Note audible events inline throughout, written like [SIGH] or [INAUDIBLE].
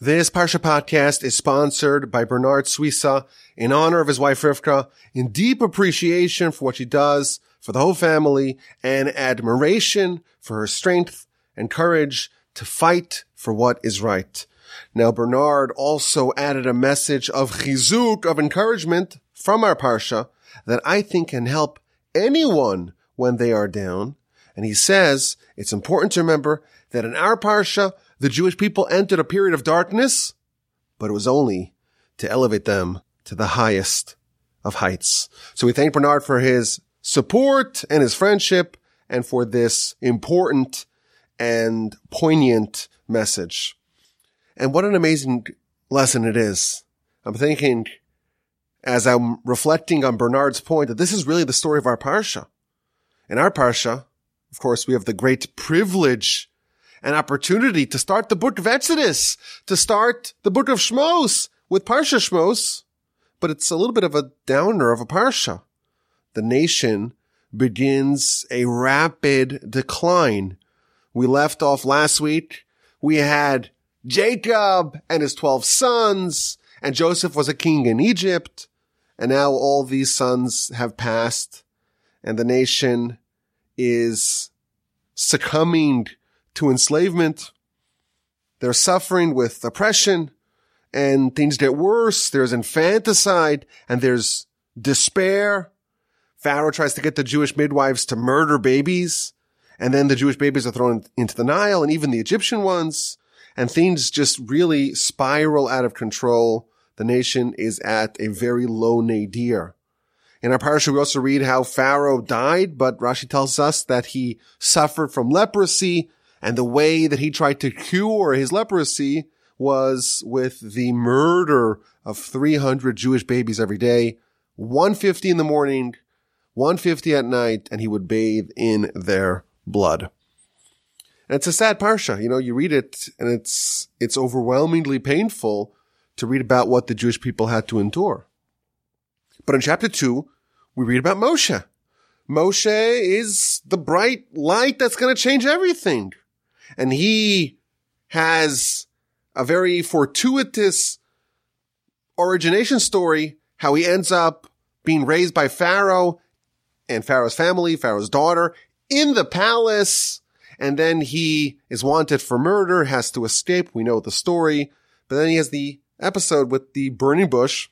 This Parsha podcast is sponsored by Bernard Suissa in honor of his wife Rivka, in deep appreciation for what she does for the whole family and admiration for her strength and courage to fight for what is right. Now, Bernard also added a message of chizuk, of encouragement from our Parsha that I think can help anyone when they are down. And he says it's important to remember that in our Parsha, the Jewish people entered a period of darkness, but it was only to elevate them to the highest of heights. So we thank Bernard for his support and his friendship and for this important and poignant message. And what an amazing lesson it is. I'm thinking as I'm reflecting on Bernard's point that this is really the story of our Parsha. In our Parsha, of course, we have the great privilege an opportunity to start the book of Exodus, to start the book of Shmos with Parsha Shmos, but it's a little bit of a downer of a Parsha. The nation begins a rapid decline. We left off last week. We had Jacob and his 12 sons and Joseph was a king in Egypt. And now all these sons have passed and the nation is succumbing to enslavement. They're suffering with oppression and things get worse. There's infanticide and there's despair. Pharaoh tries to get the Jewish midwives to murder babies. And then the Jewish babies are thrown into the Nile and even the Egyptian ones. And things just really spiral out of control. The nation is at a very low nadir. In our parasha, we also read how Pharaoh died, but Rashi tells us that he suffered from leprosy and the way that he tried to cure his leprosy was with the murder of 300 Jewish babies every day, 150 in the morning, 150 at night, and he would bathe in their blood. And it's a sad parsha. You know, you read it and it's, it's overwhelmingly painful to read about what the Jewish people had to endure. But in chapter two, we read about Moshe. Moshe is the bright light that's going to change everything and he has a very fortuitous origination story, how he ends up being raised by Pharaoh and Pharaoh's family, Pharaoh's daughter in the palace. And then he is wanted for murder, has to escape. We know the story, but then he has the episode with the burning bush.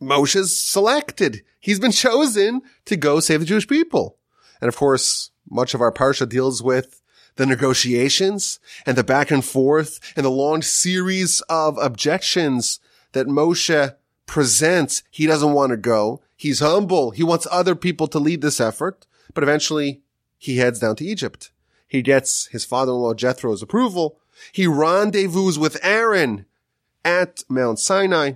Moshe's selected. He's been [LAUGHS] chosen to go save the Jewish people. And of course, much of our parsha deals with the negotiations and the back and forth and the long series of objections that Moshe presents. He doesn't want to go. He's humble. He wants other people to lead this effort, but eventually he heads down to Egypt. He gets his father-in-law Jethro's approval. He rendezvous with Aaron at Mount Sinai.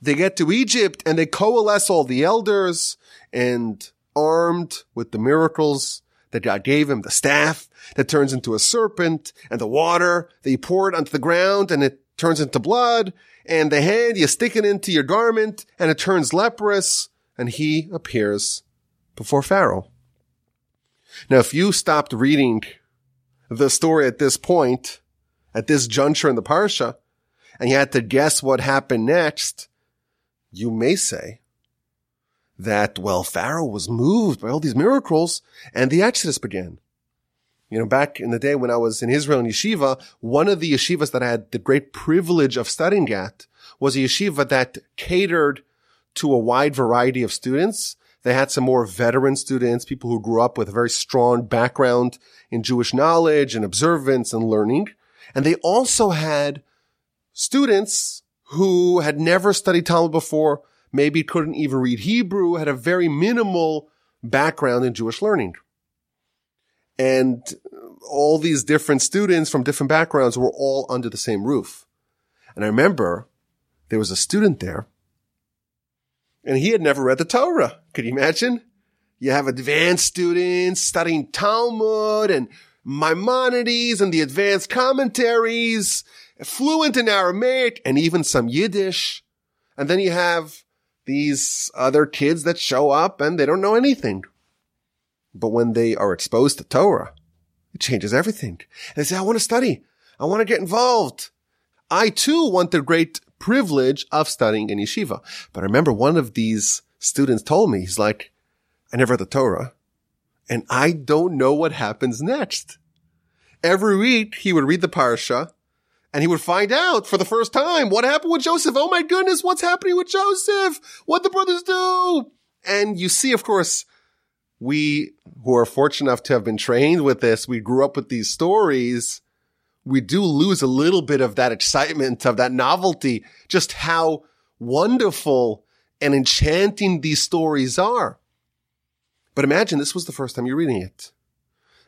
They get to Egypt and they coalesce all the elders and armed with the miracles that God gave him, the staff that turns into a serpent and the water that you pour it onto the ground and it turns into blood and the hand you stick it into your garment and it turns leprous and he appears before Pharaoh. Now, if you stopped reading the story at this point, at this juncture in the Parsha, and you had to guess what happened next, you may say, that, well, Pharaoh was moved by all these miracles and the Exodus began. You know, back in the day when I was in Israel in yeshiva, one of the yeshivas that I had the great privilege of studying at was a yeshiva that catered to a wide variety of students. They had some more veteran students, people who grew up with a very strong background in Jewish knowledge and observance and learning. And they also had students who had never studied Talmud before, maybe couldn't even read Hebrew, had a very minimal background in Jewish learning. And all these different students from different backgrounds were all under the same roof. And I remember there was a student there and he had never read the Torah. Could you imagine? You have advanced students studying Talmud and Maimonides and the advanced commentaries, fluent in Aramaic and even some Yiddish. And then you have these other kids that show up and they don't know anything. But when they are exposed to Torah, it changes everything. They say, I want to study. I want to get involved. I too want the great privilege of studying in yeshiva. But I remember one of these students told me, he's like, I never read the Torah and I don't know what happens next. Every week he would read the parsha and he would find out for the first time what happened with Joseph. Oh my goodness, what's happening with Joseph? What the brothers do? And you see, of course, we who are fortunate enough to have been trained with this, we grew up with these stories. We do lose a little bit of that excitement, of that novelty, just how wonderful and enchanting these stories are. But imagine this was the first time you're reading it.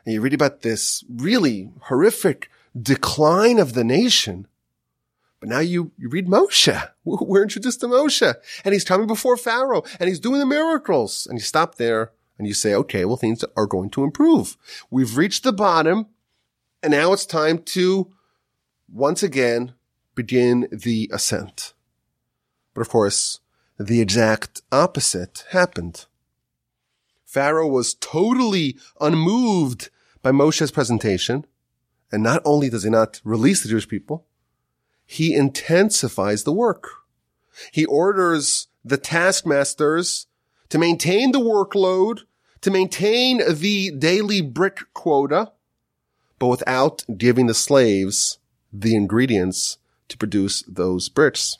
And you read about this really horrific decline of the nation. But now you, you read Moshe. [LAUGHS] We're introduced to Moshe and he's coming before Pharaoh and he's doing the miracles. And you stop there and you say, okay, well, things are going to improve. We've reached the bottom and now it's time to once again begin the ascent. But of course, the exact opposite happened. Pharaoh was totally unmoved by Moshe's presentation. And not only does he not release the Jewish people, he intensifies the work. He orders the taskmasters to maintain the workload, to maintain the daily brick quota, but without giving the slaves the ingredients to produce those bricks.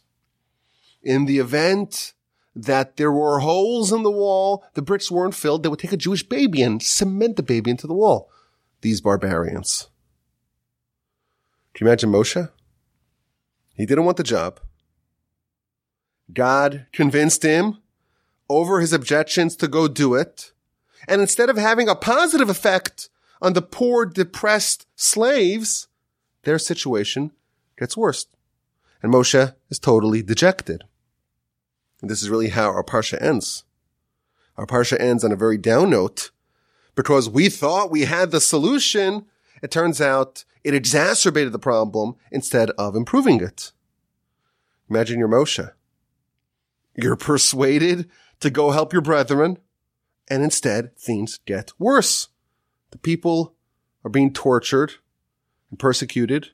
In the event that there were holes in the wall, the bricks weren't filled, they would take a Jewish baby and cement the baby into the wall. These barbarians. Can you imagine Moshe? He didn't want the job. God convinced him over his objections to go do it. And instead of having a positive effect on the poor, depressed slaves, their situation gets worse. And Moshe is totally dejected. And this is really how our Parsha ends. Our Parsha ends on a very down note because we thought we had the solution. It turns out it exacerbated the problem instead of improving it. Imagine you're Moshe. You're persuaded to go help your brethren, and instead things get worse. The people are being tortured and persecuted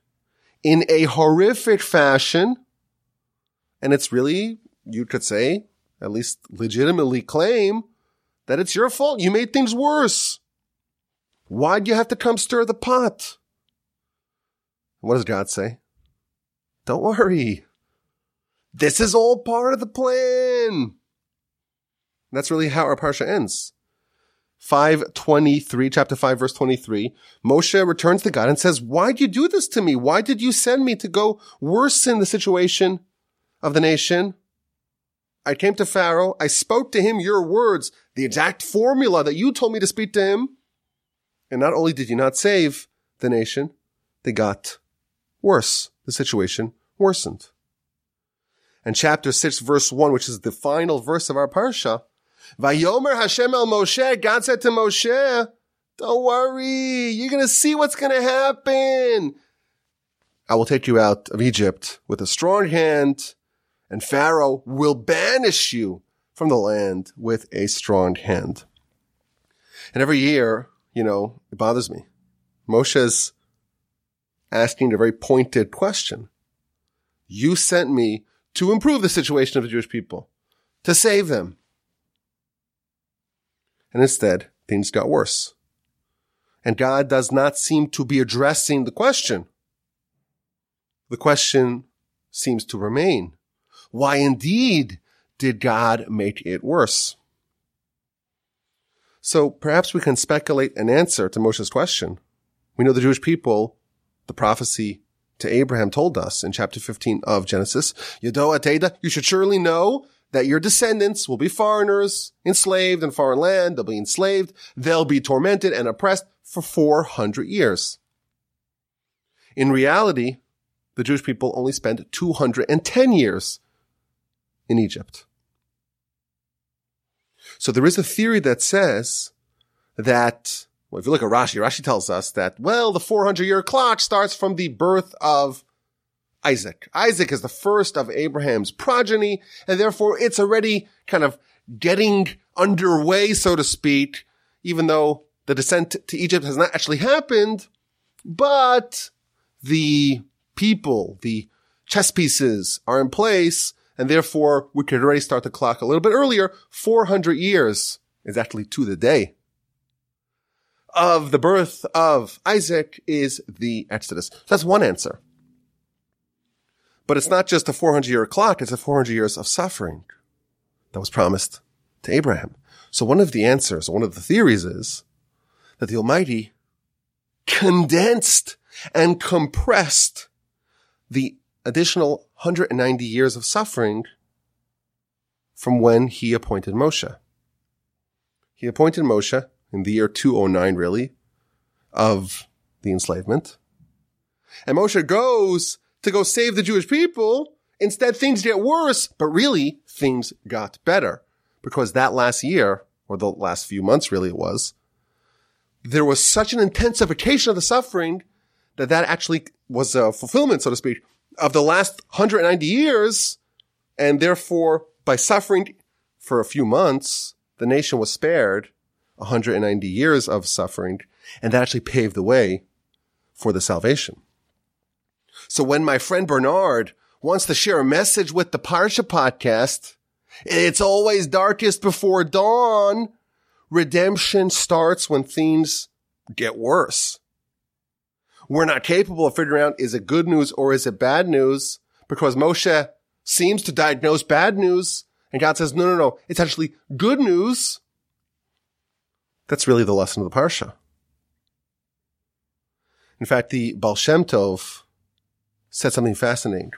in a horrific fashion, and it's really you could say, at least legitimately claim that it's your fault. You made things worse. Why'd you have to come stir the pot? What does God say? Don't worry. This is all part of the plan. That's really how our parsha ends. 523, chapter 5, verse 23. Moshe returns to God and says, Why'd you do this to me? Why did you send me to go worsen the situation of the nation? I came to Pharaoh. I spoke to him your words, the exact formula that you told me to speak to him. And not only did you not save the nation, they got worse. The situation worsened. And chapter 6 verse 1, which is the final verse of our parsha, Vayomer Hashem el Moshe, God said to Moshe, don't worry, you're gonna see what's gonna happen. I will take you out of Egypt with a strong hand and Pharaoh will banish you from the land with a strong hand. And every year, you know, it bothers me. Moshe's asking a very pointed question. You sent me to improve the situation of the Jewish people, to save them. And instead, things got worse. And God does not seem to be addressing the question. The question seems to remain. Why indeed did God make it worse? So perhaps we can speculate an answer to Moshe's question. We know the Jewish people, the prophecy to Abraham told us in chapter 15 of Genesis, Yado Ateda, you should surely know that your descendants will be foreigners, enslaved in foreign land. They'll be enslaved. They'll be tormented and oppressed for 400 years. In reality, the Jewish people only spent 210 years in Egypt. So there is a theory that says that, well, if you look at Rashi, Rashi tells us that, well, the 400 year clock starts from the birth of Isaac. Isaac is the first of Abraham's progeny, and therefore it's already kind of getting underway, so to speak, even though the descent to Egypt has not actually happened, but the people, the chess pieces are in place, and therefore we could already start the clock a little bit earlier. 400 years is actually to the day of the birth of Isaac is the Exodus. That's one answer. But it's not just a 400 year clock, it's a 400 years of suffering that was promised to Abraham. So one of the answers, one of the theories is that the Almighty condensed and compressed the additional 190 years of suffering from when he appointed Moshe. He appointed Moshe in the year 209, really, of the enslavement. And Moshe goes to go save the Jewish people. Instead, things get worse, but really, things got better. Because that last year, or the last few months really it was, there was such an intensification of the suffering that that actually was a fulfillment, so to speak, of the last 190 years. And therefore, by suffering for a few months, the nation was spared 190 years of suffering, and that actually paved the way for the salvation. So when my friend Bernard wants to share a message with the Parsha podcast, it's always darkest before dawn. Redemption starts when things get worse. We're not capable of figuring out is it good news or is it bad news because Moshe seems to diagnose bad news and God says, no, no, no, it's actually good news. That's really the lesson of the Parsha. In fact, the Baal Shem Tov said something fascinating.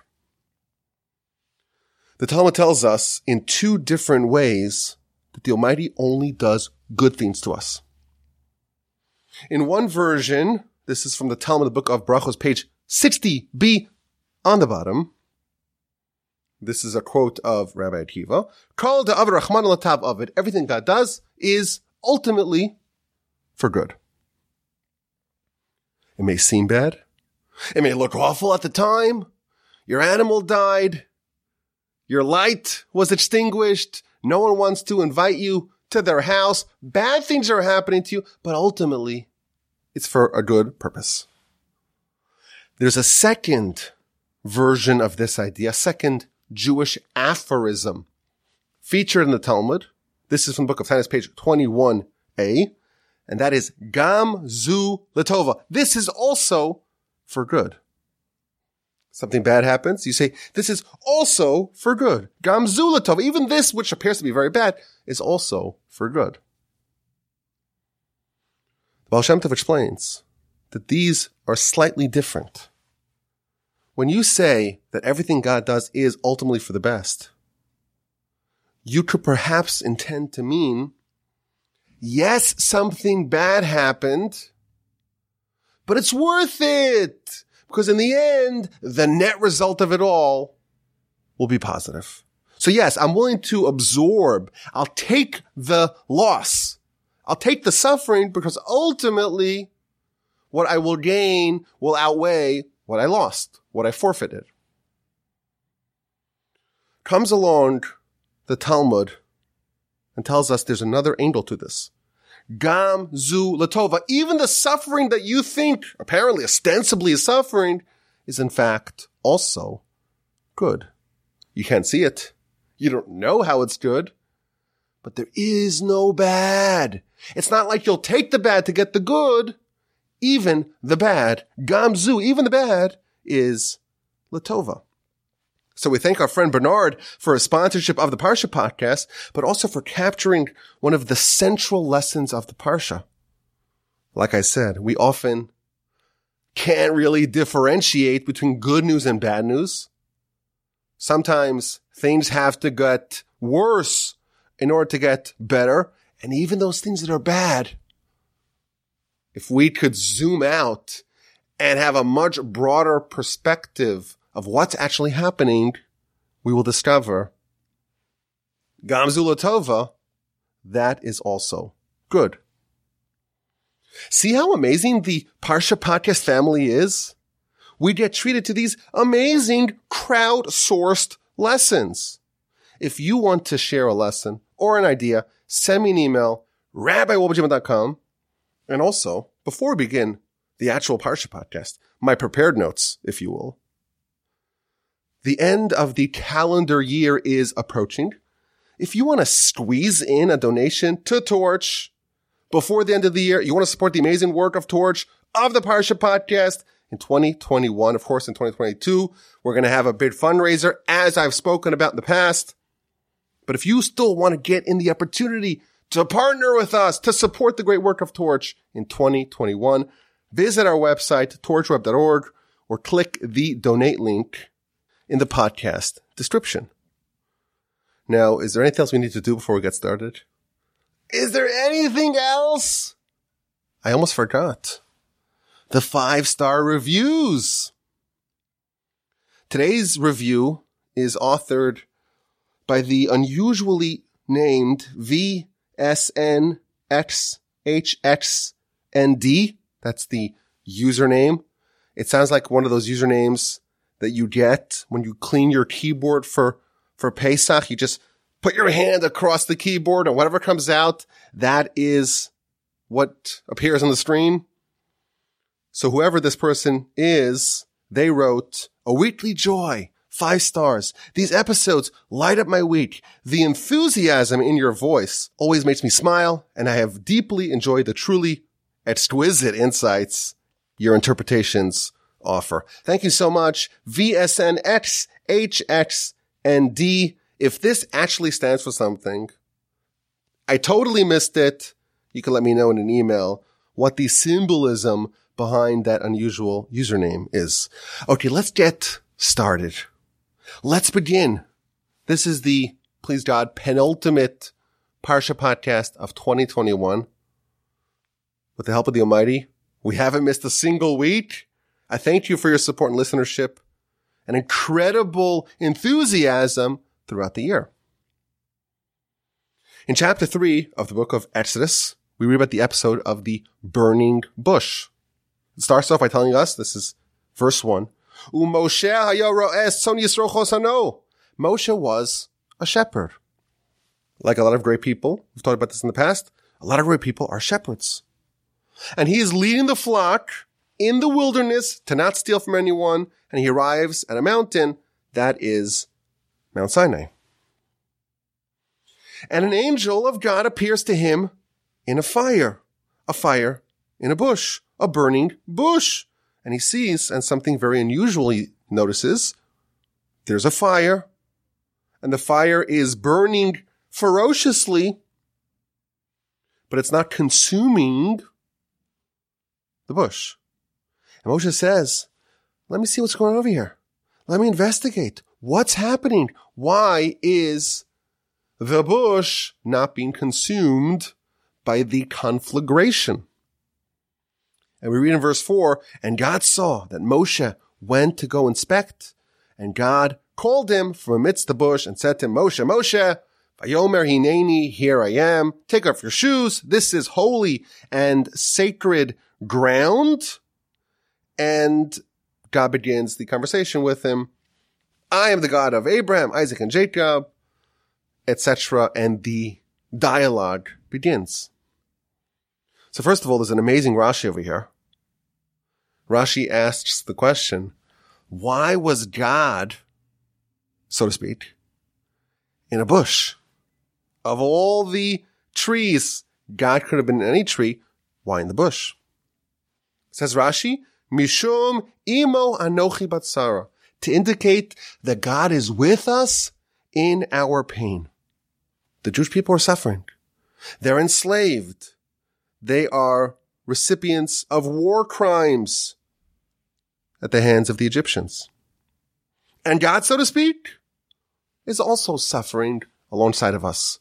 The Talmud tells us in two different ways that the Almighty only does good things to us. In one version, this is from the Talmud, the book of Brachos, page 60b on the bottom. This is a quote of Rabbi Akiva. Call the Av Rahman of it. Everything God does is ultimately for good. It may seem bad. It may look awful at the time. Your animal died. Your light was extinguished. No one wants to invite you to their house. Bad things are happening to you, but ultimately it's for a good purpose. There's a second version of this idea, a second Jewish aphorism featured in the Talmud. This is from the book of Tanis, page 21a, and that is Gam Zu Latova. This is also for good. Something bad happens, you say, this is also for good. Gam Zu Latova. Even this, which appears to be very bad, is also for good. Baal Shem Tov explains that these are slightly different. When you say that everything God does is ultimately for the best, you could perhaps intend to mean, yes, something bad happened, but it's worth it because in the end, the net result of it all will be positive. So yes, I'm willing to absorb. I'll take the loss. I'll take the suffering because ultimately what I will gain will outweigh what I lost, what I forfeited. Comes along the Talmud and tells us there's another angle to this. Gam zu latova. Even the suffering that you think apparently ostensibly is suffering is in fact also good. You can't see it. You don't know how it's good, but there is no bad. It's not like you'll take the bad to get the good even the bad, gamzu, even the bad is Latova. So we thank our friend Bernard for his sponsorship of the Parsha podcast, but also for capturing one of the central lessons of the Parsha. Like I said, we often can't really differentiate between good news and bad news. Sometimes things have to get worse in order to get better. And even those things that are bad if we could zoom out and have a much broader perspective of what's actually happening, we will discover Gamzulatova, that is also good. See how amazing the Parsha podcast family is? We get treated to these amazing crowd-sourced lessons. If you want to share a lesson or an idea, send me an email, rabbiwolbe@gmail.com and also, before we begin the actual Parsha podcast, my prepared notes, if you will, the end of the calendar year is approaching. If you want to squeeze in a donation to Torch before the end of the year, you want to support the amazing work of Torch of the Parsha podcast in 2021. Of course, in 2022, we're going to have a big fundraiser as I've spoken about in the past. But if you still want to get in the opportunity to partner with us to support the great work of Torch in 2021, visit our website, torchweb.org, or click the donate link in the podcast description. Now, is there anything else we need to do before we get started? Is there anything else? I almost forgot. The five star reviews. Today's review is authored by the unusually named VSNXHXND. That's the username. It sounds like one of those usernames that you get when you clean your keyboard for, for Pesach. You just put your hand across the keyboard and whatever comes out, that is what appears on the screen. So whoever this person is, they wrote a weekly joy, five stars. These episodes light up my week. The enthusiasm in your voice always makes me smile and I have deeply enjoyed the truly exquisite insights your interpretations offer. Thank you so much. VSNXHXND. If this actually stands for something, I totally missed it. You can let me know in an email what the symbolism behind that unusual username is. Okay, let's get started. Let's begin. This is the, please God, penultimate Parsha podcast of 2021. With the help of the Almighty, we haven't missed a single week. I thank you for your support and listenership and incredible enthusiasm throughout the year. In chapter three of the book of Exodus, we read about the episode of the burning bush. It starts off by telling us, this is verse one, Moshe was a shepherd. Like a lot of great people, we've talked about this in the past, a lot of great people are shepherds. And he is leading the flock in the wilderness to not steal from anyone. And he arrives at a mountain that is Mount Sinai. And an angel of God appears to him in a fire, a fire in a bush, a burning bush. And he sees, and something very unusual he notices, there's a fire, and the fire is burning ferociously, but it's not consuming the bush. And Moshe says, let me see what's going on over here. Let me investigate. What's happening? Why is the bush not being consumed by the conflagration? And we read in verse four, and God saw that Moshe went to go inspect, and God called him from amidst the bush and said to him, Moshe, Moshe, Vayomer hineni, here I am. Take off your shoes. This is holy and sacred ground. And God begins the conversation with him. I am the God of Abraham, Isaac, and Jacob, etc. And the dialogue begins. So first of all, there's an amazing Rashi over here. Rashi asks the question, why was God, so to speak, in a bush? Of all the trees, God could have been in any tree. Why in the bush? Says Rashi, Mishum imo anochi batsara, to indicate that God is with us in our pain. The Jewish people are suffering. They're enslaved. They are recipients of war crimes at the hands of the Egyptians. And God, so to speak, is also suffering alongside of us.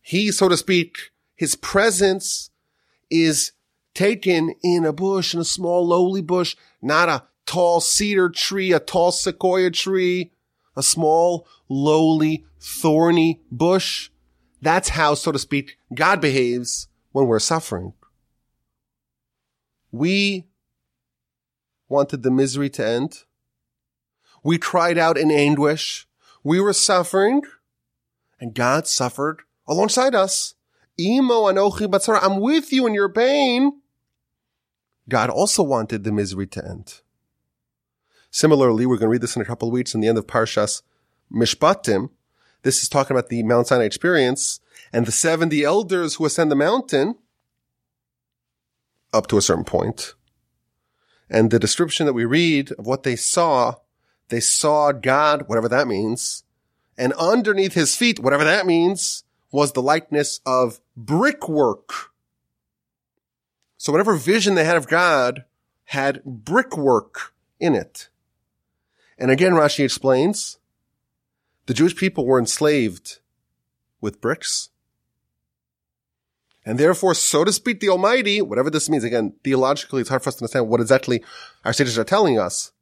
He, so to speak, his presence is taken in a bush, in a small lowly bush, not a tall cedar tree, a tall sequoia tree, a small lowly thorny bush. That's how, so to speak, God behaves when we're suffering. We wanted the misery to end. We cried out in anguish. We were suffering and God suffered alongside us. Imo. I'm with you in your pain. God also wanted the misery to end. Similarly, we're going to read this in a couple of weeks in the end of Parshas Mishpatim. This is talking about the Mount Sinai experience and the 70 elders who ascend the mountain up to a certain point. And the description that we read of what they saw, they saw God, whatever that means, and underneath his feet, whatever that means, was the likeness of brickwork. So whatever vision they had of God had brickwork in it. And again, Rashi explains, the Jewish people were enslaved with bricks. And therefore, so to speak, the Almighty, whatever this means, again, theologically, it's hard for us to understand what exactly our sages are telling us.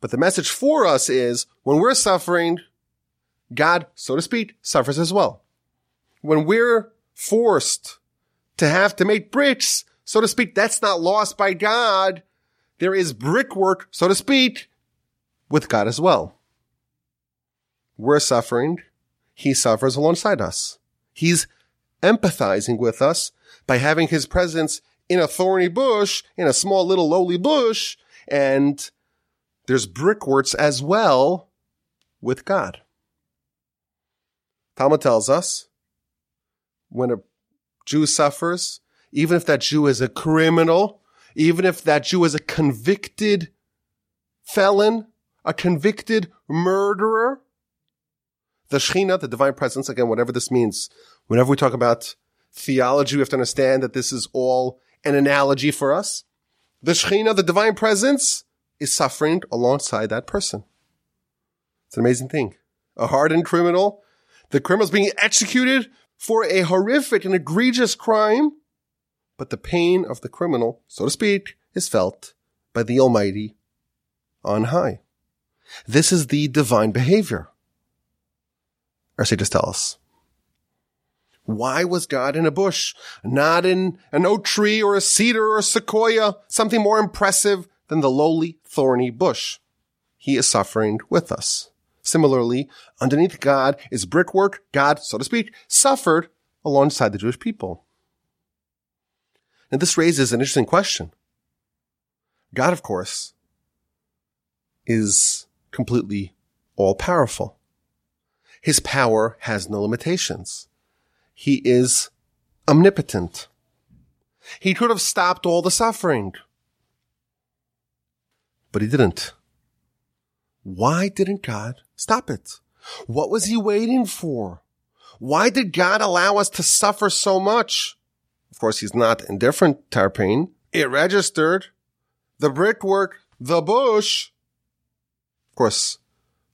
But the message for us is when we're suffering, God, so to speak, suffers as well. When we're forced to have to make bricks, so to speak, that's not lost by God. There is brickwork, so to speak, with God as well. We're suffering. He suffers alongside us. He's empathizing with us by having his presence in a thorny bush, in a small little lowly bush, and there's brickworks as well with God. Talmud tells us when a Jew suffers, even if that Jew is a criminal, even if that Jew is a convicted felon, a convicted murderer, the Shekhinah, the divine presence, again, whatever this means, whenever we talk about theology, we have to understand that this is all an analogy for us. The Shekhinah, the divine presence, is suffering alongside that person. It's an amazing thing. A hardened criminal, the criminal is being executed for a horrific and egregious crime, but the pain of the criminal, so to speak, is felt by the Almighty on high. This is the divine behavior. Our just tell us. Why was God in a bush, not in an oak tree or a cedar or a sequoia, something more impressive than the lowly, thorny bush? He is suffering with us. Similarly, underneath God is brickwork. God, so to speak, suffered alongside the Jewish people. And this raises an interesting question. God, of course, is completely all powerful. His power has no limitations. He is omnipotent. He could have stopped all the suffering. But he didn't. Why didn't God stop it? What was he waiting for? Why did God allow us to suffer so much? Of course, he's not indifferent to our pain. It registered. The brickwork, the bush. Of course,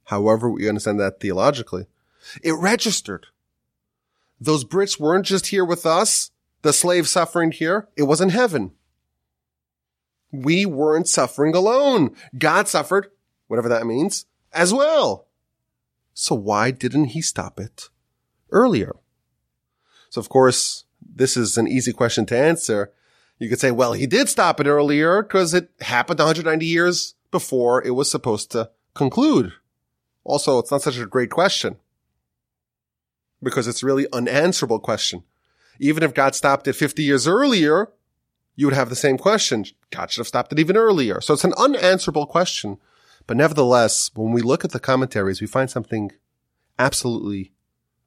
however we understand that theologically, it registered. Those Brits weren't just here with us, the slaves suffering here. It was in heaven. We weren't suffering alone. God suffered, whatever that means, as well. So why didn't he stop it earlier? So of course, this is an easy question to answer. You could say, well, he did stop it earlier because it happened 190 years before it was supposed to conclude. Also, it's not such a great question because it's really unanswerable question. Even if God stopped it 50 years earlier, you would have the same question. God should have stopped it even earlier. So it's an unanswerable question. But nevertheless, when we look at the commentaries, we find something absolutely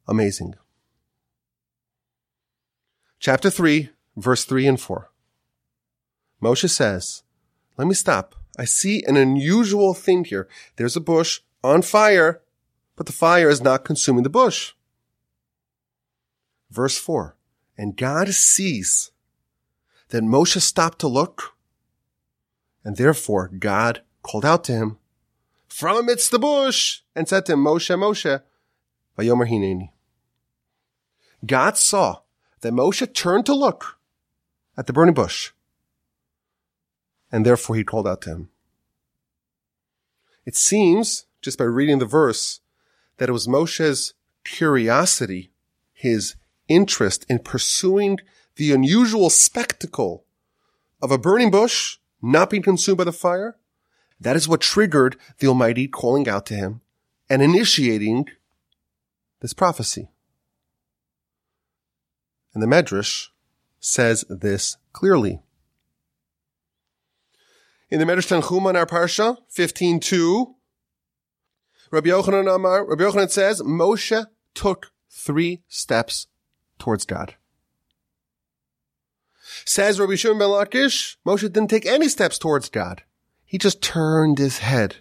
amazing. Chapter 3, verse 3 and 4. Moshe says, let me stop. I see an unusual thing here. There's a bush on fire, but the fire is not consuming the bush. Verse 4. And God sees that Moshe stopped to look, and therefore God called out to him from amidst the bush and said to him, Moshe, Moshe, Vayomer Hineni. God saw that Moshe turned to look at the burning bush, and therefore he called out to him. It seems, just by reading the verse, that it was Moshe's curiosity, his interest in pursuing the unusual spectacle of a burning bush not being consumed by the fire, that is what triggered the Almighty calling out to him and initiating this prophecy. And the Medrash says this clearly. In the Medrash Tanchuma in our Parsha, 15.2, Rabbi Yochanan Amar, Rabbi Yochanan says, Moshe took three steps towards God. Says Rabbi Shimon ben Lakish, Moshe didn't take any steps towards God. He just turned his head.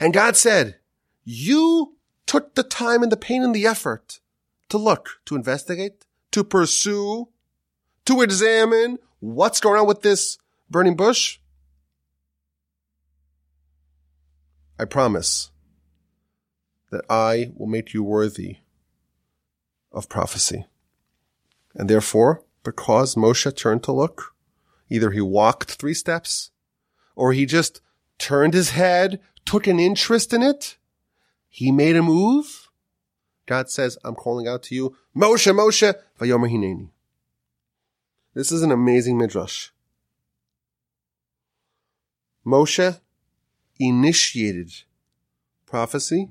And God said, you took the time and the pain and the effort to look, to investigate, to pursue, to examine what's going on with this burning bush. I promise that I will make you worthy of prophecy. And therefore, because Moshe turned to look, either he walked three steps or he just turned his head, took an interest in it. He made a move. God says, I'm calling out to you, Moshe, Moshe, vayomer hineni. This is an amazing midrash. Moshe initiated prophecy.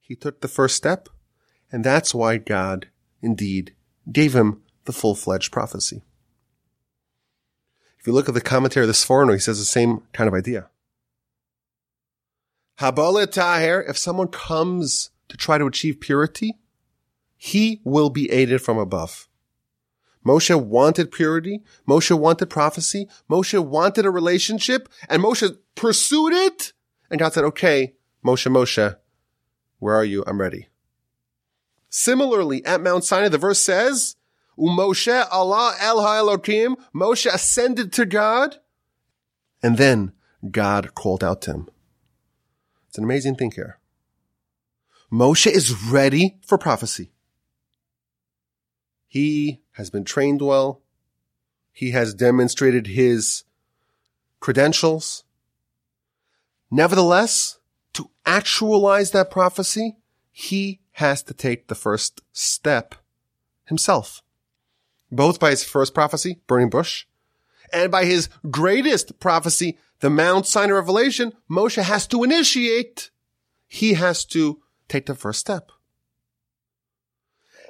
He took the first step, and that's why God indeed gave him the full-fledged prophecy. If you look at the commentary of the Sforno, he says the same kind of idea. Habale Taher, if someone comes to try to achieve purity, he will be aided from above. Moshe wanted purity. Moshe wanted prophecy. Moshe wanted a relationship and Moshe pursued it. And God said, okay, Moshe, Moshe, where are you? I'm ready. Similarly, at Mount Sinai, the verse says, Umoshe Alah El HaElokim, Moshe ascended to God, and then God called out to him. It's an amazing thing here. Moshe is ready for prophecy. He has been trained well. He has demonstrated his credentials. Nevertheless, to actualize that prophecy, he has to take the first step himself both by his first prophecy, burning bush, and by his greatest prophecy, the Mount Sinai revelation, Moshe has to initiate. He has to take the first step.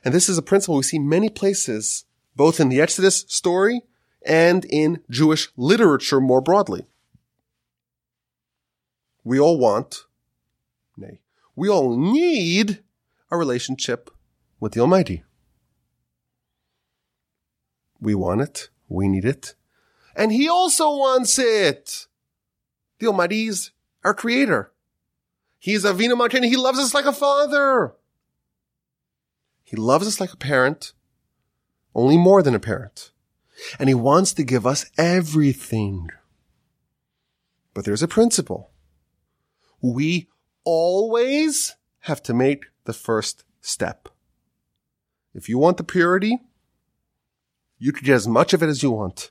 And this is a principle we see many places, both in the Exodus story and in Jewish literature more broadly. We all want, nay, we all need a relationship with the Almighty. We want it. We need it. And he also wants it. The Almighty is our creator. He's Avinu Malkeinu. He loves us like a father. He loves us like a parent, only more than a parent. And he wants to give us everything. But there's a principle. We always have to make the first step. If you want the purity, you can get as much of it as you want.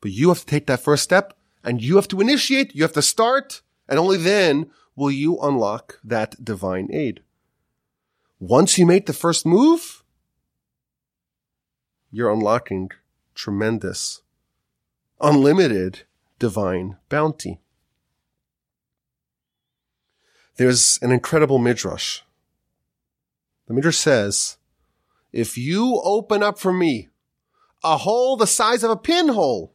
But you have to take that first step and you have to initiate, you have to start, and only then will you unlock that divine aid. Once you make the first move, you're unlocking tremendous, unlimited divine bounty. There's an incredible midrash. The midrash says, if you open up for me a hole the size of a pinhole,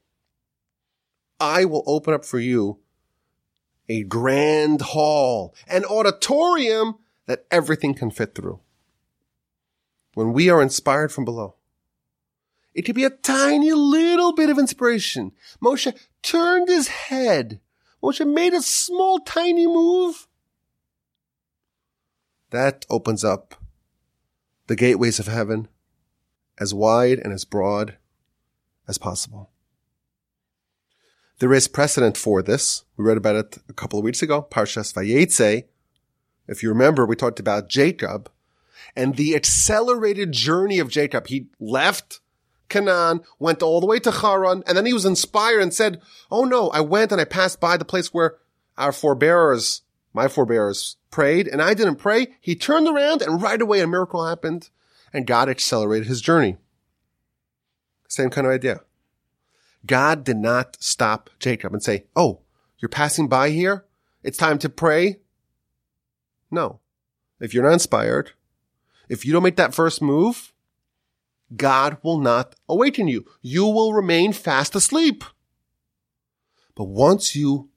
I will open up for you a grand hall, an auditorium that everything can fit through. When we are inspired from below, it could be a tiny little bit of inspiration. Moshe turned his head. Moshe made a small, tiny move. That opens up the gateways of heaven as wide and as broad as possible. There is precedent for this. We read about it a couple of weeks ago, Parshas Vayetze. If you remember, we talked about Jacob and the accelerated journey of Jacob. He left Canaan, went all the way to Haran, and then he was inspired and said, Oh no, I went and I passed by the place where our forebears, my forebears prayed, and I didn't pray. He turned around and right away a miracle happened and God accelerated his journey. Same kind of idea. God did not stop Jacob and say, Oh, you're passing by here? It's time to pray. No. If you're not inspired, if you don't make that first move, God will not awaken you. You will remain fast asleep. But once you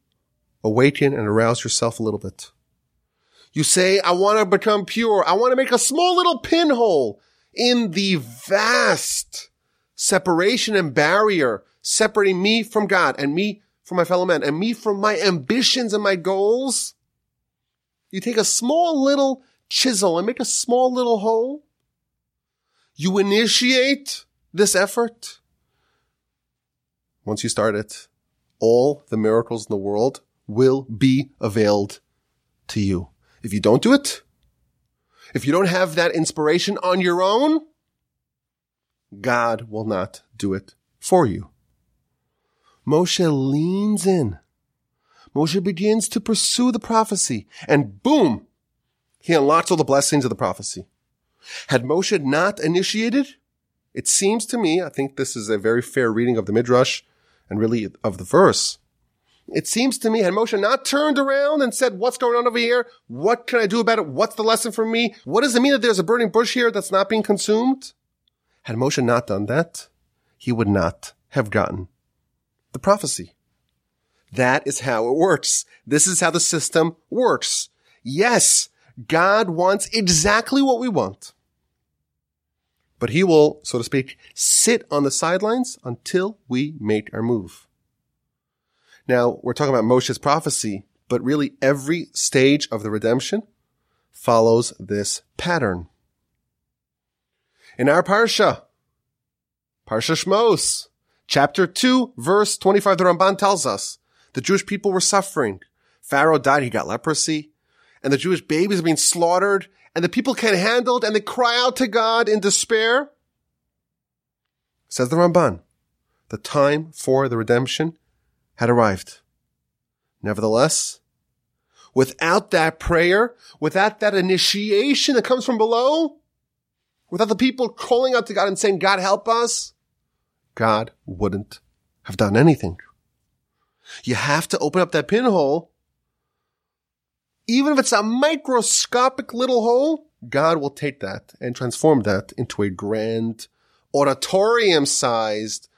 awaken and arouse yourself a little bit, you say, I want to become pure. I want to make a small little pinhole in the vast separation and barrier separating me from God and me from my fellow men and me from my ambitions and my goals. You take a small little chisel and make a small little hole. You initiate this effort. Once you start it, all the miracles in the world will be availed to you. If you don't do it, if you don't have that inspiration on your own, God will not do it for you. Moshe leans in. Moshe begins to pursue the prophecy and boom, he unlocks all the blessings of the prophecy. Had Moshe not initiated, it seems to me, I think this is a very fair reading of the Midrash and really of the verse. It seems to me, had Moshe not turned around and said, what's going on over here? What can I do about it? What's the lesson for me? What does it mean that there's a burning bush here that's not being consumed? Had Moshe not done that, he would not have gotten the prophecy. That is how it works. This is how the system works. Yes, God wants exactly what we want. But he will, so to speak, sit on the sidelines until we make our move. Now, we're talking about Moshe's prophecy, but really every stage of the redemption follows this pattern. In our Parsha, Parsha Shmos, chapter 2, verse 25, the Ramban tells us the Jewish people were suffering. Pharaoh died, he got leprosy, and the Jewish babies are being slaughtered, and the people can't handle it, and they cry out to God in despair. Says the Ramban, the time for the redemption had arrived. Nevertheless, without that prayer, without that initiation that comes from below, without the people calling out to God and saying, God help us, God wouldn't have done anything. You have to open up that pinhole. Even if it's a microscopic little hole, God will take that and transform that into a grand auditorium sized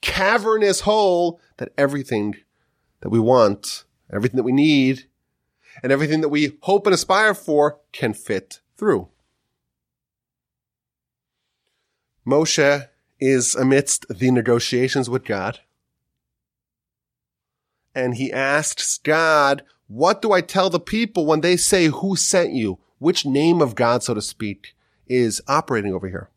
cavernous hole that everything that we want, everything that we need, and everything that we hope and aspire for can fit through. Moshe is amidst the negotiations with God. And he asks God, what do I tell the people when they say, who sent you? Which name of God, so to speak, is operating over here?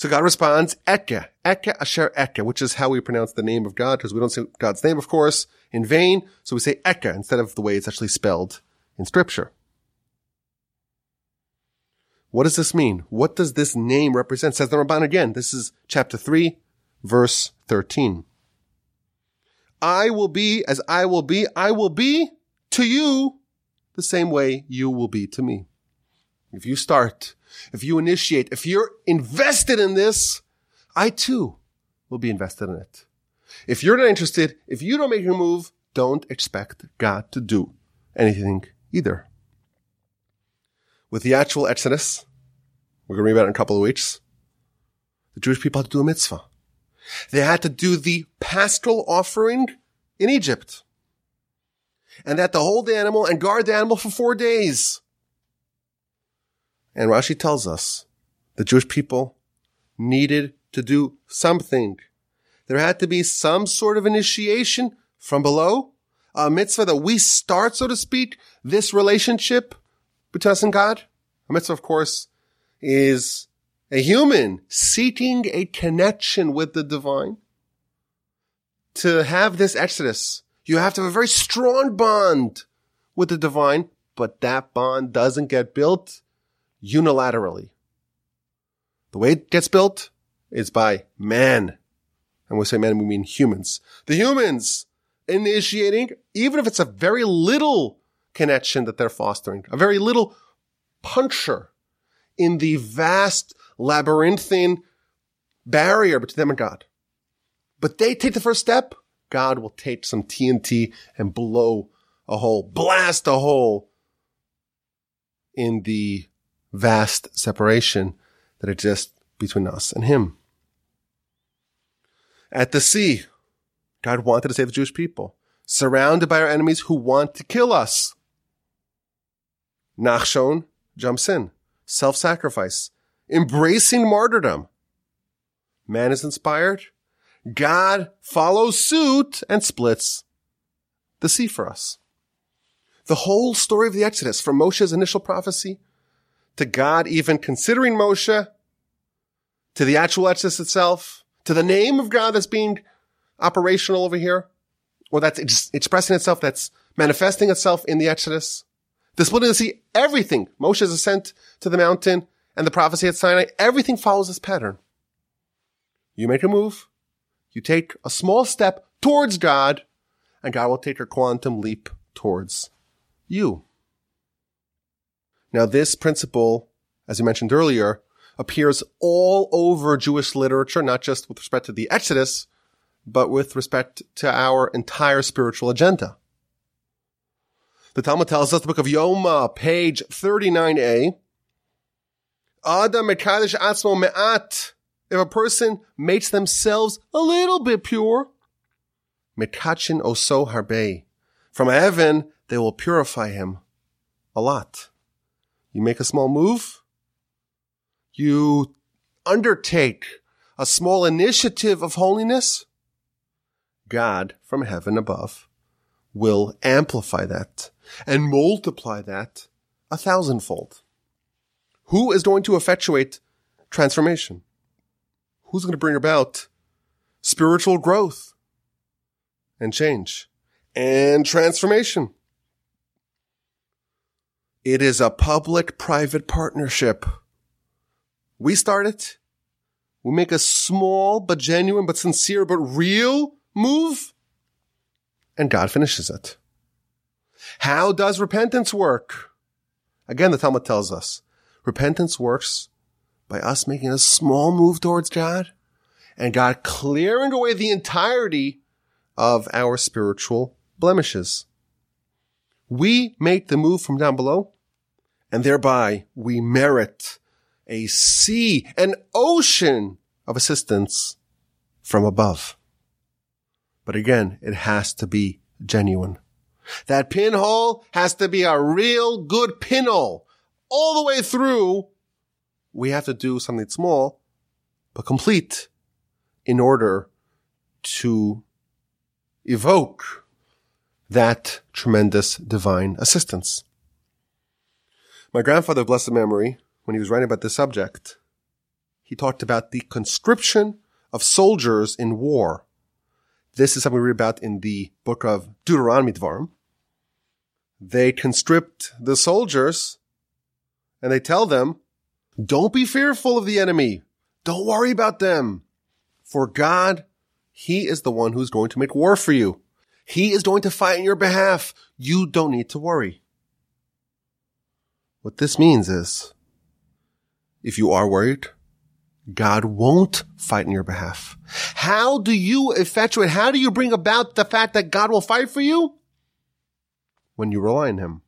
So God responds, Eke, Eke Asher Eke, which is how we pronounce the name of God, because we don't say God's name, of course, in vain. So we say Eke instead of the way it's actually spelled in scripture. What does this mean? What does this name represent? Says the Ramban again. This is chapter 3, verse 13. I will be as I will be. I will be to you the same way you will be to me. If you start if you initiate, if you're invested in this, I too will be invested in it. If you're not interested, if you don't make your move, don't expect God to do anything either. With the actual Exodus, we're going to read about it in a couple of weeks. The Jewish people had to do a mitzvah. They had to do the paschal offering in Egypt. And they had to hold the animal and guard the animal for four days. And Rashi tells us the Jewish people needed to do something. There had to be some sort of initiation from below, a mitzvah that we start, so to speak, this relationship between us and God. A mitzvah, of course, is a human seeking a connection with the divine. To have this exodus, you have to have a very strong bond with the divine, but that bond doesn't get built unilaterally. The way it gets built is by man. And when we say man, we mean humans. The humans initiating, even if it's a very little connection that they're fostering, a very little puncture in the vast labyrinthine barrier between them and God. But they take the first step. God will take some TNT and blow a hole, blast a hole in the vast separation that exists between us and him. At the sea, God wanted to save the Jewish people, surrounded by our enemies who want to kill us. Nachshon jumps in, self-sacrifice, embracing martyrdom. Man is inspired. God follows suit and splits the sea for us. The whole story of the Exodus, from Moshe's initial prophecy to God even considering Moshe, to the actual Exodus itself, to the name of God that's being operational over here, or that's ex- expressing itself, that's manifesting itself in the Exodus. Of the sea, everything, Moshe's ascent to the mountain and the prophecy at Sinai, everything follows this pattern. You make a move, you take a small step towards God, and God will take a quantum leap towards you. Now, this principle, as you mentioned earlier, appears all over Jewish literature, not just with respect to the Exodus, but with respect to our entire spiritual agenda. The Talmud tells us the book of Yoma, page 39a, Adam mekadesh atzmo me'at. If a person makes themselves a little bit pure, mekadshin oso harbe. From heaven, they will purify him a lot. You make a small move. You undertake a small initiative of holiness. God from heaven above will amplify that and multiply that a thousandfold. Who is going to effectuate transformation? Who's going to bring about spiritual growth and change and transformation? It is a public private partnership. We start it. We make a small but genuine but sincere but real move and God finishes it. How does repentance work? Again, the Talmud tells us repentance works by us making a small move towards God and God clearing away the entirety of our spiritual blemishes. We make the move from down below and thereby we merit a sea, an ocean of assistance from above. But again, it has to be genuine. That pinhole has to be a real good pinhole. All the way through, we have to do something small, but complete in order to evoke that tremendous divine assistance. My grandfather, blessed memory, when he was writing about this subject, he talked about the conscription of soldiers in war. This is something we read about in the book of Deuteronomy Dvarim. They conscript the soldiers and they tell them, don't be fearful of the enemy. Don't worry about them. For God, He is the one who's going to make war for you. He is going to fight in your behalf. You don't need to worry. What this means is, if you are worried, God won't fight in your behalf. How do you effectuate, how do you bring about the fact that God will fight for you? When you rely on Him.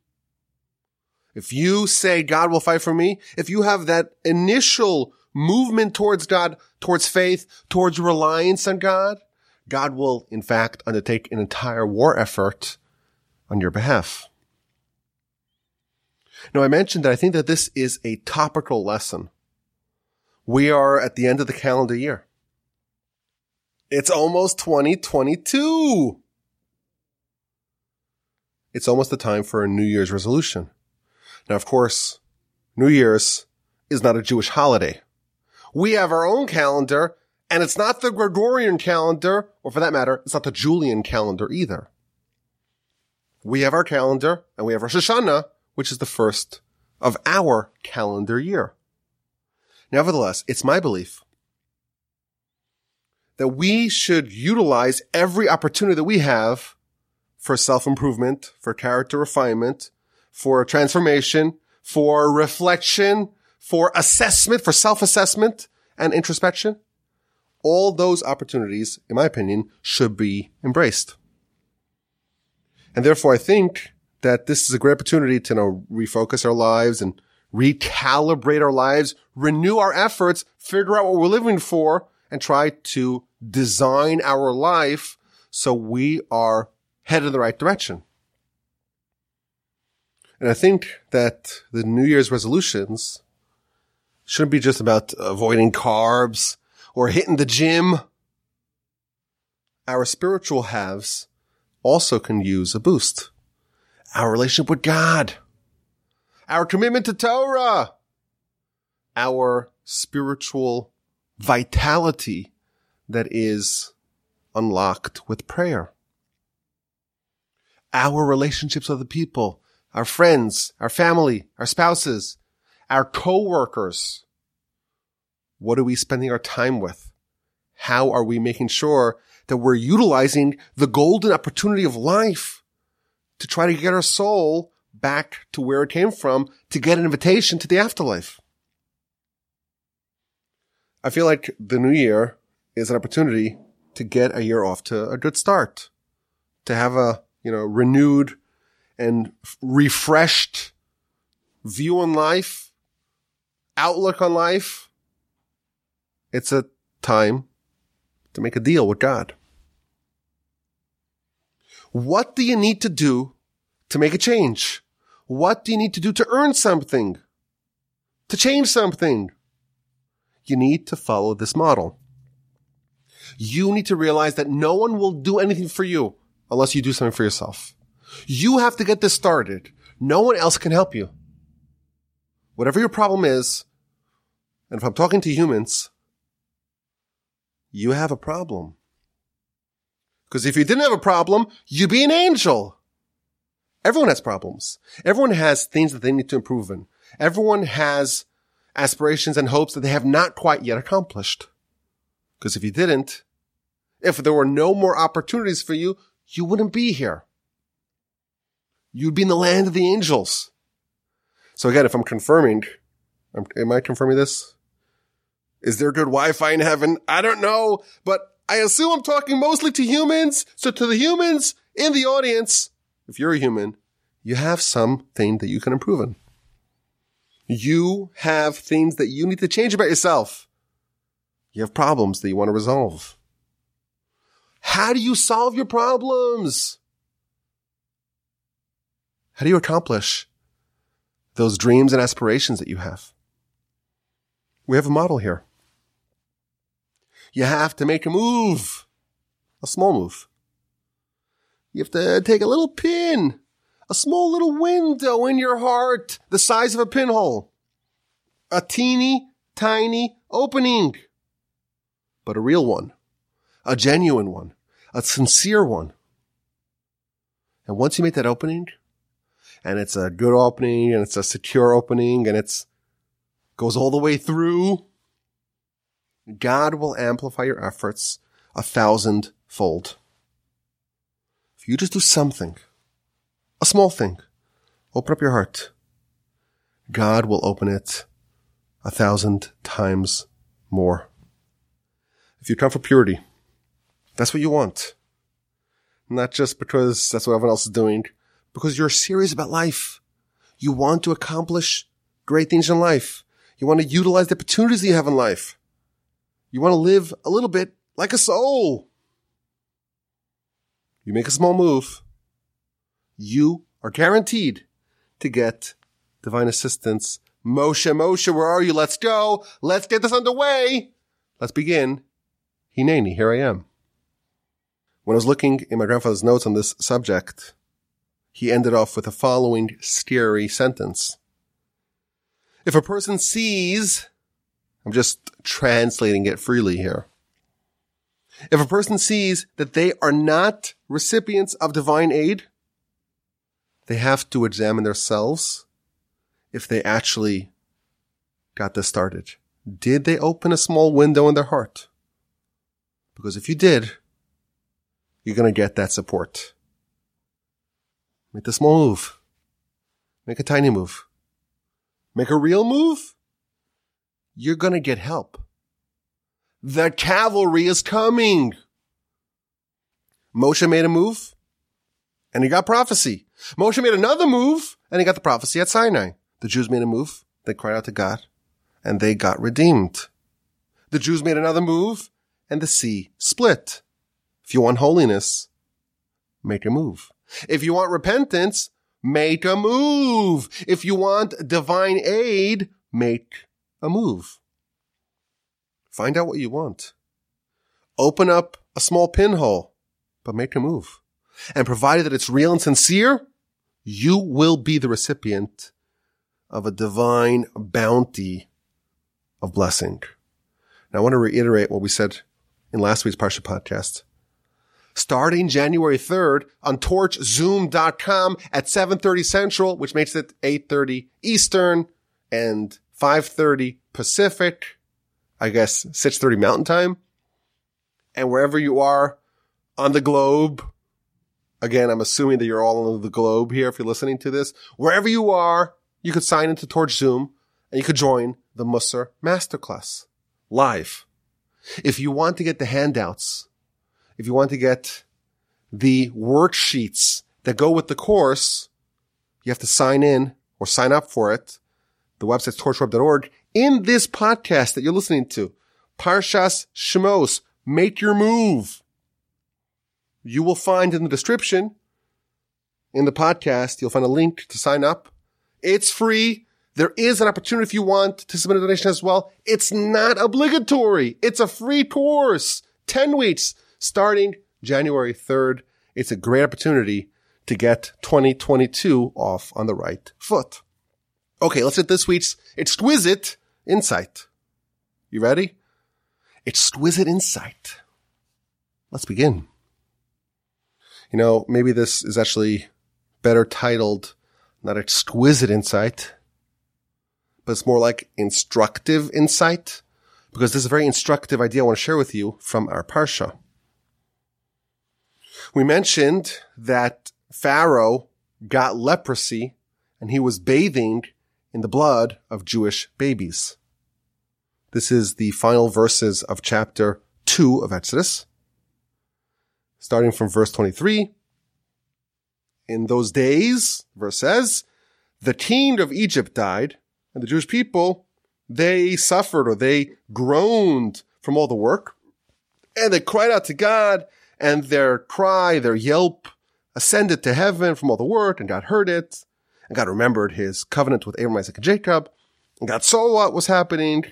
If you say God will fight for me, if you have that initial movement towards God, towards faith, towards reliance on God, God will in fact undertake an entire war effort on your behalf. Now I mentioned that I think that this is a topical lesson we are at the end of the calendar year. It's almost 2022. It's almost the time for a New Year's resolution. Now, of course, New Year's is not a Jewish holiday. We have our own calendar, and it's not the Gregorian calendar, or for that matter, it's not the Julian calendar either. We have our calendar, and we have Rosh Hashanah, which is the first of our calendar year. Nevertheless, it's my belief that we should utilize every opportunity that we have for self-improvement, for character refinement, for transformation, for reflection, for assessment, for self-assessment and introspection. All those opportunities, in my opinion, should be embraced. And therefore, I think that this is a great opportunity to you know, refocus our lives and recalibrate our lives, renew our efforts, figure out what we're living for, and try to design our life So we are headed in the right direction. And I think that the New Year's resolutions shouldn't be just about avoiding carbs or hitting the gym. Our spiritual halves also can use a boost. Our relationship with God, our commitment to Torah, our spiritual vitality that is unlocked with prayer. Our relationships with the people, our friends, our family, our spouses, our co-workers. What are we spending our time with? How are we making sure that we're utilizing the golden opportunity of life to try to get our soul back to where it came from to get an invitation to the afterlife? I feel like the new year is an opportunity to get a year off to a good start, to have a, you know, renewed and refreshed view on life, outlook on life. It's a time to make a deal with God. What do you need to do to make a change? What do you need to do to earn something? To change something? You need to follow this model. You need to realize that no one will do anything for you unless you do something for yourself. You have to get this started. No one else can help you. Whatever your problem is, and if I'm talking to humans, you have a problem. Because if you didn't have a problem, you'd be an angel. Everyone has problems. Everyone has things that they need to improve in. Everyone has aspirations and hopes that they have not quite yet accomplished. Because if you didn't, if there were no more opportunities for you, you wouldn't be here. You'd be in the land of the angels. So again, if I'm confirming, am I confirming this? Is there good Wi-Fi in heaven? I don't know, but I assume I'm talking mostly to humans. So to the humans in the audience, if you're a human, you have something that you can improve on. You have things that you need to change about yourself. You have problems that you want to resolve. How do you solve your problems? How do you accomplish those dreams and aspirations that you have? We have a model here. You have to make a move, a small move. You have to take a little pin, a small little window in your heart, the size of a pinhole, a teeny tiny opening. But a real one, a genuine one, a sincere one. And once you make that opening, and it's a good opening, and it's a secure opening, and it's goes all the way through, God will amplify your efforts a thousand fold. If you just do something, a small thing, open up your heart, God will open it a thousand times more. If you come for purity, that's what you want. Not just because that's what everyone else is doing, because you're serious about life. You want to accomplish great things in life. You want to utilize the opportunities that you have in life. You want to live a little bit like a soul. You make a small move. You are guaranteed to get divine assistance. Moshe, Moshe, where are you? Let's go. Let's get this underway. Let's begin Hineni, here I am. When I was looking in my grandfather's notes on this subject, he ended off with the following scary sentence. If a person sees, I'm just translating it freely here. If a person sees that they are not recipients of divine aid, they have to examine themselves if they actually got this started. Did they open a small window in their heart? Because if you did, you're going to get that support. Make the small move. Make a tiny move. Make a real move. You're going to get help. The cavalry is coming. Moshe made a move and he got prophecy. Moshe made another move and he got the prophecy at Sinai. The Jews made a move. They cried out to God and they got redeemed. The Jews made another move and the sea split. If you want holiness, make a move. If you want repentance, make a move. If you want divine aid, make a move. Find out what you want. Open up a small pinhole, but make a move. And provided that it's real and sincere, you will be the recipient of a divine bounty of blessing. Now I want to reiterate what we said in last week's Parsha podcast. Starting January 3rd on torchzoom.com at 7.30 Central, which makes it 8.30 Eastern and 5.30 Pacific. I guess 6.30 Mountain Time. And wherever you are on the globe, again, I'm assuming that you're all on the globe here if you're listening to this. Wherever you are, you could sign into Torch Zoom and you could join the Musar Masterclass live. If you want to get the handouts, if you want to get the worksheets that go with the course, you have to sign in or sign up for it. The website's torchweb.org. In this podcast that you're listening to, Parshas Shmos, make your move. You will find in the description in the podcast, you'll find a link to sign up. It's free. There is an opportunity if you want to submit a donation as well. It's not obligatory. It's a free course. 10 weeks starting January 3rd. It's a great opportunity to get 2022 off on the right foot. Okay, let's get this week's exquisite insight. You ready? Exquisite insight. Let's begin. You know, maybe this is actually better titled not exquisite insight, but it's more like instructive insight because this is a very instructive idea I want to share with you from our Parsha. We mentioned that Pharaoh got leprosy and he was bathing in the blood of Jewish babies. This is the final verses of chapter 2 of Exodus. Starting from verse 23. In those days, verse says, the king of Egypt died and the Jewish people, they suffered or they groaned from all the work and they cried out to God and their cry, their yelp ascended to heaven from all the work and God heard it and God remembered his covenant with Abraham, Isaac, and Jacob and God saw what was happening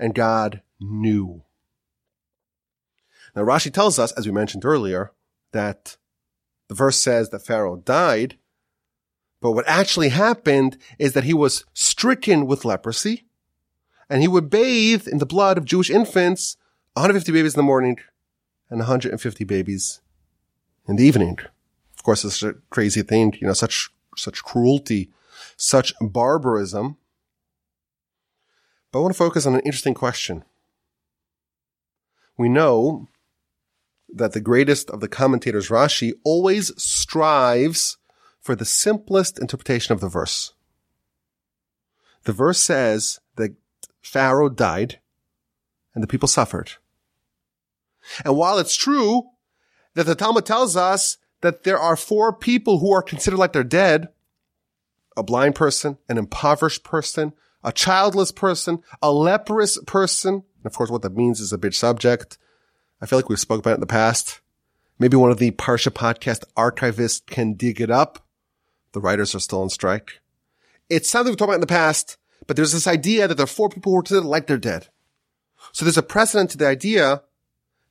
and God knew. Now Rashi tells us, as we mentioned earlier, that the verse says that Pharaoh died, but what actually happened is that he was stricken with leprosy and he would bathe in the blood of Jewish infants, 150 babies in the morning and 150 babies in the evening. Of course, it's a crazy thing, you know, such, such cruelty, such barbarism. But I want to focus on an interesting question. We know that the greatest of the commentators, Rashi, always strives for the simplest interpretation of the verse. The verse says that Pharaoh died and the people suffered. And while it's true that the Talmud tells us that there are four people who are considered like they're dead, a blind person, an impoverished person, a childless person, a leprous person. And of course, what that means is a big subject. I feel like we've spoken about it in the past. Maybe one of the Parsha podcast archivists can dig it up. The writers are still on strike. It's something we've talked about in the past, but there's this idea that there are four people who are considered like they're dead. So there's a precedent to the idea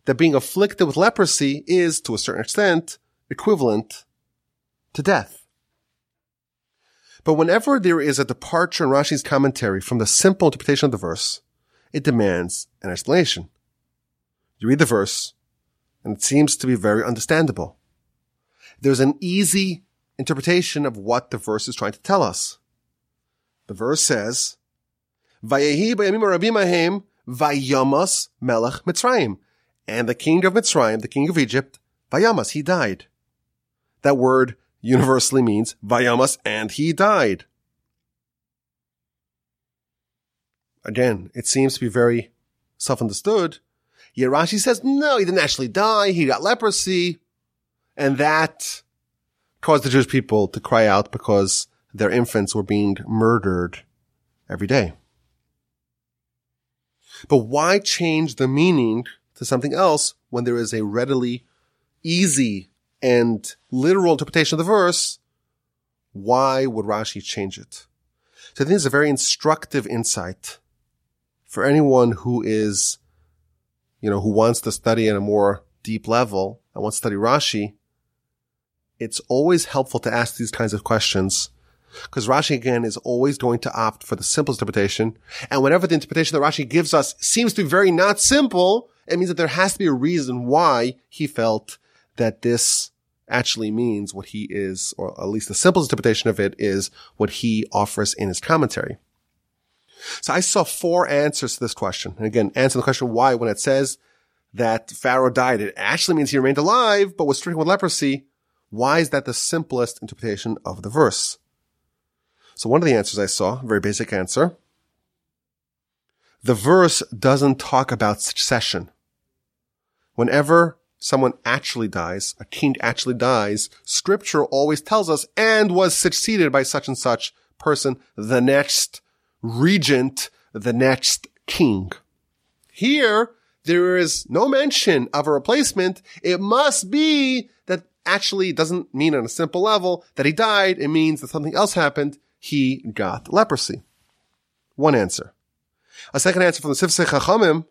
that being afflicted with leprosy is, to a certain extent, equivalent to death. But whenever there is a departure in Rashi's commentary from the simple interpretation of the verse, it demands an explanation. You read the verse, and it seems to be very understandable. There's an easy interpretation of what the verse is trying to tell us. The verse says, Vayehi vayamas melech Mitzrayim. And the king of Mitzrayim, the king of Egypt, vayamas, he died. That word universally means Vayamas and he died. Again, it seems to be very self-understood. Yet Rashi says, no, he didn't actually die. He got leprosy. And that caused the Jewish people to cry out because their infants were being murdered every day. But why change the meaning to something else when there is a readily easy and literal interpretation of the verse, why would Rashi change it? So I think it's a very instructive insight for anyone who is, you know, who wants to study at a more deep level and wants to study Rashi. It's always helpful to ask these kinds of questions because Rashi again is always going to opt for the simplest interpretation. And whenever the interpretation that Rashi gives us seems to be very not simple, it means that there has to be a reason why he felt that this actually means what he is, or at least the simplest interpretation of it is what he offers in his commentary. So I saw four answers to this question. And again, answer the question why when it says that Pharaoh died, it actually means he remained alive, but was stricken with leprosy. Why is that the simplest interpretation of the verse? So one of the answers I saw, very basic answer. The verse doesn't talk about succession. Whenever someone actually dies, a king actually dies, scripture always tells us and was succeeded by such and such person, the next regent, the next king. Here, there is no mention of a replacement. It must be that actually doesn't mean on a simple level that he died. It means that something else happened. He got leprosy. One answer. A second answer from the Sifsei Chachamim,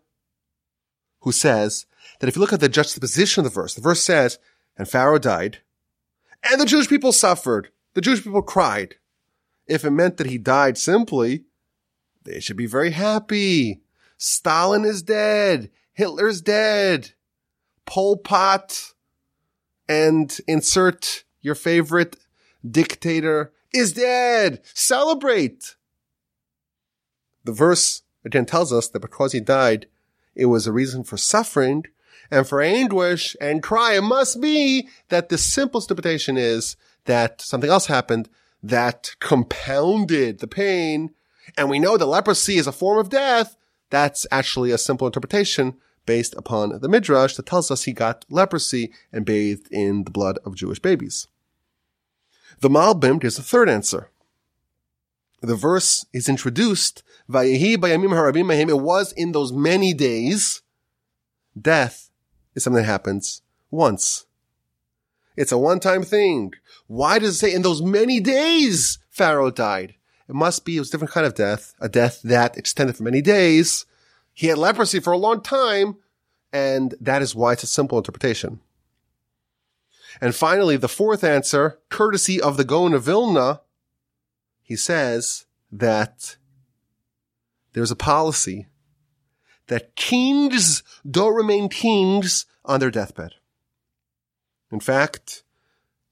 who says that if you look at the juxtaposition of the verse, the verse says, and Pharaoh died, and the Jewish people suffered. The Jewish people cried. If it meant that he died simply, they should be very happy. Stalin is dead. Hitler's dead. Pol Pot and insert your favorite dictator is dead. Celebrate. The verse again tells us that because he died, it was a reason for suffering and for anguish and cry. It must be that the simplest interpretation is that something else happened that compounded the pain. And we know that leprosy is a form of death. That's actually a simple interpretation based upon the Midrash that tells us he got leprosy and bathed in the blood of Jewish babies. The Malbim gives a third answer. The verse is introduced, Vayehi bayamim harabim It was in those many days. Death is something that happens once. It's a one-time thing. Why does it say in those many days Pharaoh died? It must be it was a different kind of death, a death that extended for many days. He had leprosy for a long time, and that is why it's a simple interpretation. And finally, the fourth answer, courtesy of the Gaon of Vilna, he says that there's a policy that kings don't remain kings on their deathbed. In fact,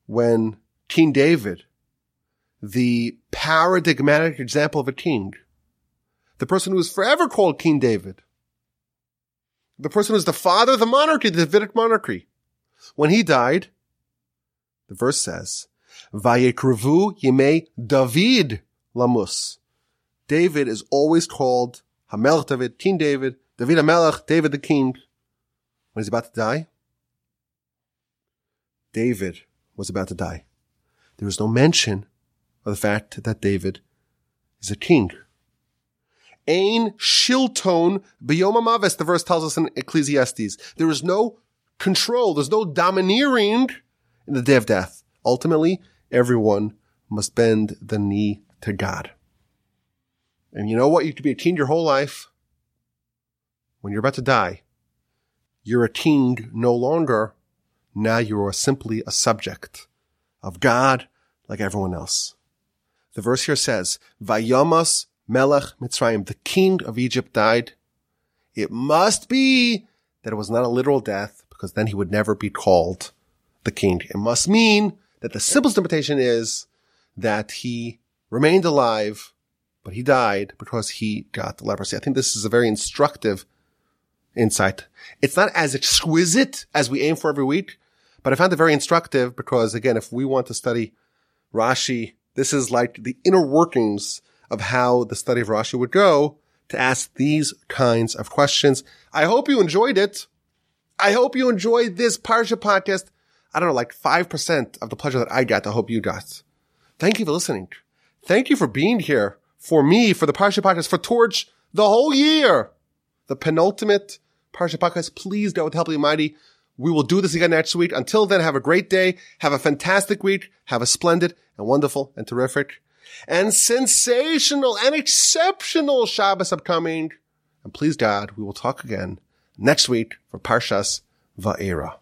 when King David, the paradigmatic example of a king, the person who is forever called King David, the person who is the father of the monarchy, the Davidic monarchy, when he died, the verse says, Vayekruvu Yimei David Lamus. David is always called Hamelech David, King David, David Hamelech, David the king. When he's about to die, David was about to die. There is no mention of the fact that David is a king. Ein shilton biyom the verse tells us in Ecclesiastes. There is no control, there's no domineering in the day of death. Ultimately, everyone must bend the knee to God. And you know what? You could be a king your whole life. When you're about to die, you're a king no longer. Now you are simply a subject of God like everyone else. The verse here says, Vayamas Melech Mitzrayim, the king of Egypt died. It must be that it was not a literal death because then he would never be called the king. It must mean that the simplest interpretation is that he remained alive, but he died because he got the leprosy. I think this is a very instructive insight. It's not as exquisite as we aim for every week, but I found it very instructive because again, if we want to study Rashi, this is like the inner workings of how the study of Rashi would go to ask these kinds of questions. I hope you enjoyed it. I hope you enjoyed this Parsha podcast. I don't know, like 5% of the pleasure that I got. I hope you got. Thank you for listening. Thank you for being here for me, for the Parsha podcast, for Torch the whole year. The penultimate Parsha podcast. Please go with Help the Mighty. We will do this again next week. Until then, have a great day. Have a fantastic week. Have a splendid and wonderful and terrific and sensational and exceptional Shabbos upcoming. And please God, we will talk again next week for Parshas Va'era.